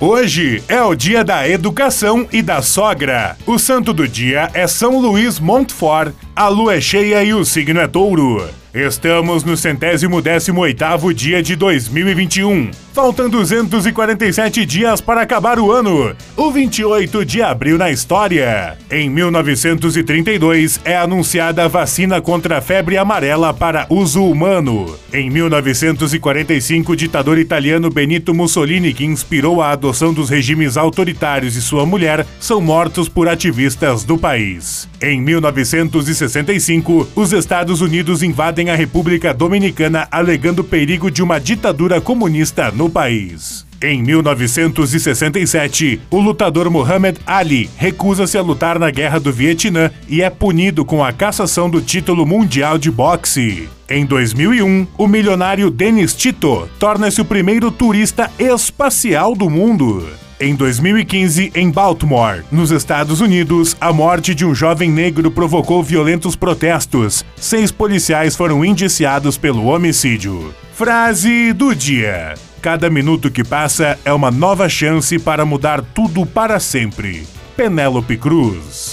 Hoje é o dia da educação e da sogra. O santo do dia é São Luís Montfort. A lua é cheia e o signo é touro. Estamos no centésimo décimo oitavo dia de 2021. Faltam 247 dias para acabar o ano. O 28 de abril na história. Em 1932 é anunciada a vacina contra a febre amarela para uso humano. Em 1945, o ditador italiano Benito Mussolini, que inspirou a adoção dos regimes autoritários e sua mulher, são mortos por ativistas do país. Em 1965, os Estados Unidos invadem a República Dominicana alegando perigo de uma ditadura comunista no país. Em 1967, o lutador Muhammad Ali recusa-se a lutar na Guerra do Vietnã e é punido com a cassação do título mundial de boxe. Em 2001, o milionário Dennis Tito torna-se o primeiro turista espacial do mundo. Em 2015, em Baltimore, nos Estados Unidos, a morte de um jovem negro provocou violentos protestos. Seis policiais foram indiciados pelo homicídio. Frase do dia: Cada minuto que passa é uma nova chance para mudar tudo para sempre. Penélope Cruz.